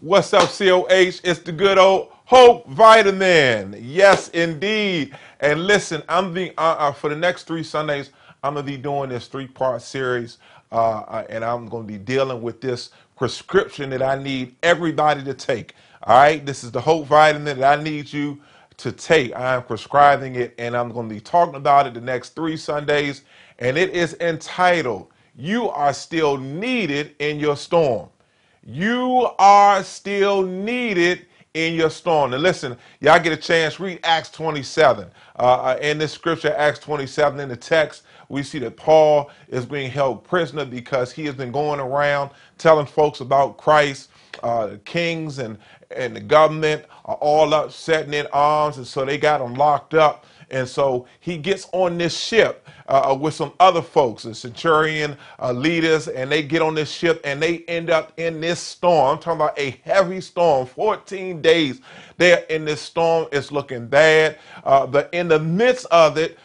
What's up, COH? It's the good old Hope Vitamin. Yes, indeed. And listen, I'm the uh, uh, for the next three Sundays, I'm gonna be doing this three-part series, uh, uh, and I'm gonna be dealing with this prescription that I need everybody to take. All right, this is the Hope Vitamin that I need you to take. I am prescribing it, and I'm to be talking about it the next three Sundays. And it is entitled, You Are Still Needed in Your Storm. You are still needed in your storm. And listen, y'all get a chance, read Acts 27. Uh, uh, in this scripture, Acts 27, in the text, we see that Paul is being held prisoner because he has been going around telling folks about Christ. Uh, kings and, and the government are all up setting in arms, and so they got him locked up. And so he gets on this ship uh, uh, with some other folks, the centurion uh, leaders, and they get on this ship and they end up in this storm. I'm talking about a heavy storm, 14 days. They're in this storm. It's looking bad. Uh, but in the midst of it,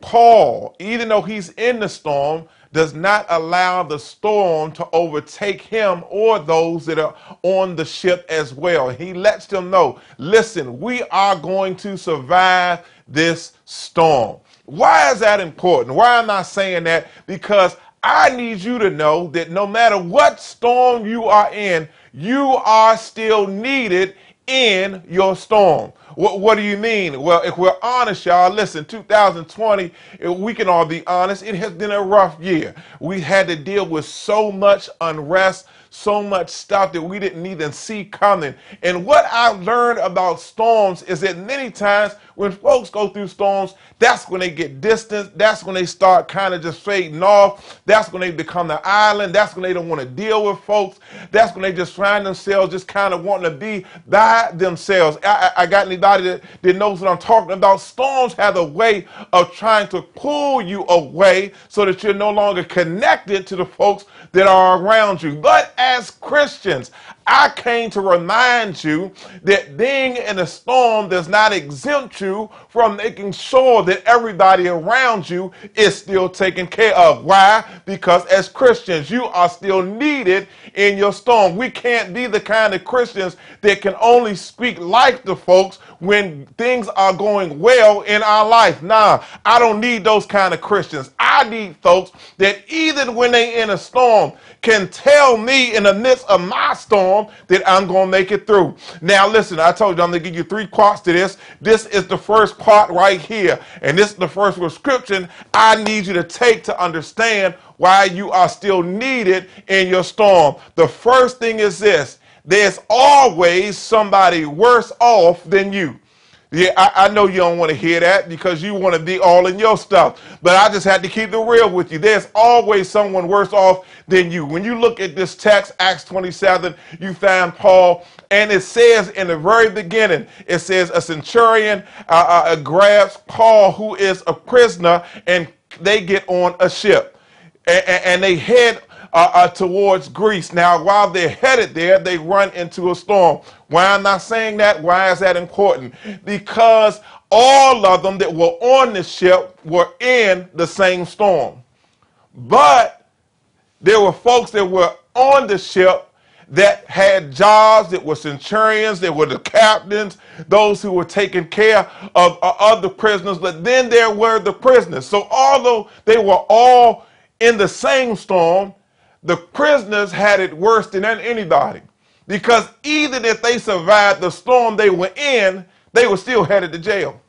Paul, even though he's in the storm, does not allow the storm to overtake him or those that are on the ship as well. He lets them know listen, we are going to survive this storm. Why is that important? Why am I saying that? Because I need you to know that no matter what storm you are in, you are still needed in your storm. What, what do you mean? Well, if we're honest, y'all, listen, 2020, we can all be honest, it has been a rough year. We had to deal with so much unrest, so much stuff that we didn't even see coming. And what I've learned about storms is that many times when folks go through storms, that's when they get distant. That's when they start kind of just fading off. That's when they become the island. That's when they don't want to deal with folks. That's when they just find themselves just kind of wanting to be by themselves. I, I, I got anybody that, that knows what I'm talking about. Storms have a way of trying to pull you away so that you're no longer connected to the folks that are around you. But as Christians, I came to remind you that being in a storm does not exempt you from making sure that everybody around you is still taken care of. Why? Because as Christians, you are still needed in your storm. We can't be the kind of Christians that can only speak life to folks when things are going well in our life. Nah, I don't need those kind of Christians. I need folks that even when they in a storm can tell me in the midst of my storm that I'm going to make it through. Now listen, I told you I'm going to give you three parts to this. This is the first part right here. And this is the first prescription I need you to take to understand why you are still needed in your storm. The first thing is this. There's always somebody worse off than you. Yeah, I, I, know you don't want to hear that because you want to be all in your stuff. But I just had to keep it real with you. There's always someone worse off than you. When you look at this text, Acts 27, you find Paul, and it says in the very beginning, it says a centurion uh, uh, grabs Paul, who is a prisoner, and they get on a ship. and, and they head uh, uh, towards Greece. Now, while they're headed there, they run into a storm. Why am I saying that? Why is that important? Because all of them that were on the ship were in the same storm. But there were folks that were on the ship that had jobs, that were centurions, that were the captains, those who were taking care of, the prisoners. But then there were the prisoners. So although they were all in the same storm, the prisoners had it worse than anybody because even if they survived the storm they were in, they were still headed to jail.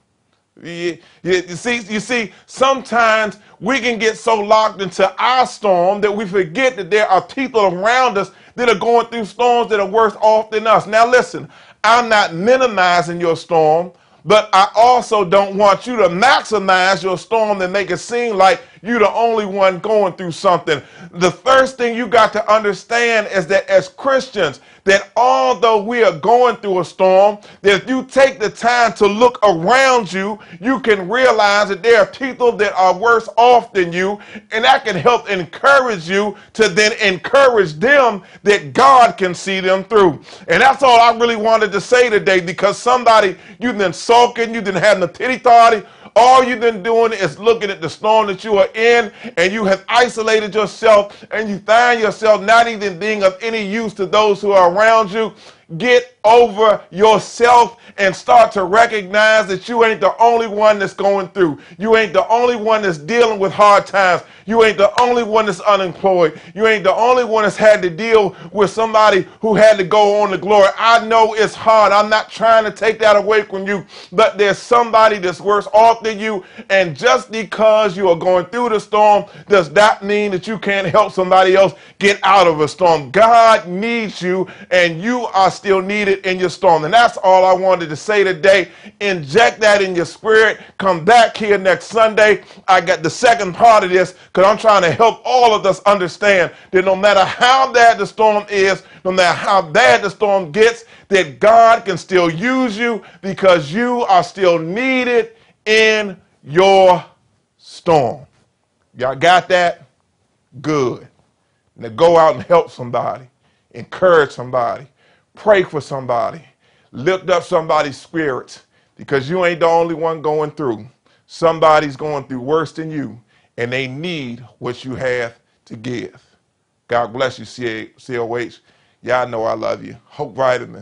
You, you, see, you see, sometimes we can get so locked into our storm that we forget that there are people around us that are going through storms that are worse off than us. Now, listen, I'm not minimizing your storm. But I also don't want you to maximize your storm and make it seem like you're the only one going through something. The first thing you got to understand is that as Christians, that although we are going through a storm, that if you take the time to look around you, you can realize that there are people that are worse off than you, and that can help encourage you to then encourage them that God can see them through. And that's all I really wanted to say today because somebody, you've been sulking, you've been having a pity party, all you've been doing is looking at the storm that you are in, and you have isolated yourself, and you find yourself not even being of any use to those who are around you. Get over yourself and start to recognize that you ain't the only one that's going through. You ain't the only one that's dealing with hard times. You ain't the only one that's unemployed. You ain't the only one that's had to deal with somebody who had to go on to glory. I know it's hard. I'm not trying to take that away from you, but there's somebody that's worse off than you. And just because you are going through the storm, does that mean that you can't help somebody else get out of a storm? God needs you, and you are still needed in your storm. And that's all I wanted to say today. Inject that in your spirit. Come back here next Sunday. I got the second part of this because I'm trying to help all of us understand that no matter how bad the storm is, no matter how bad the storm gets, that God can still use you because you are still needed in your storm. Y'all got that? Good. Now go out and help somebody, encourage somebody, pray for somebody, lift up somebody's spirits because you ain't the only one going through. Somebody's going through worse than you, and they need what you have to give. God bless you, COH. Y'all know I love you. Hope Vitamin.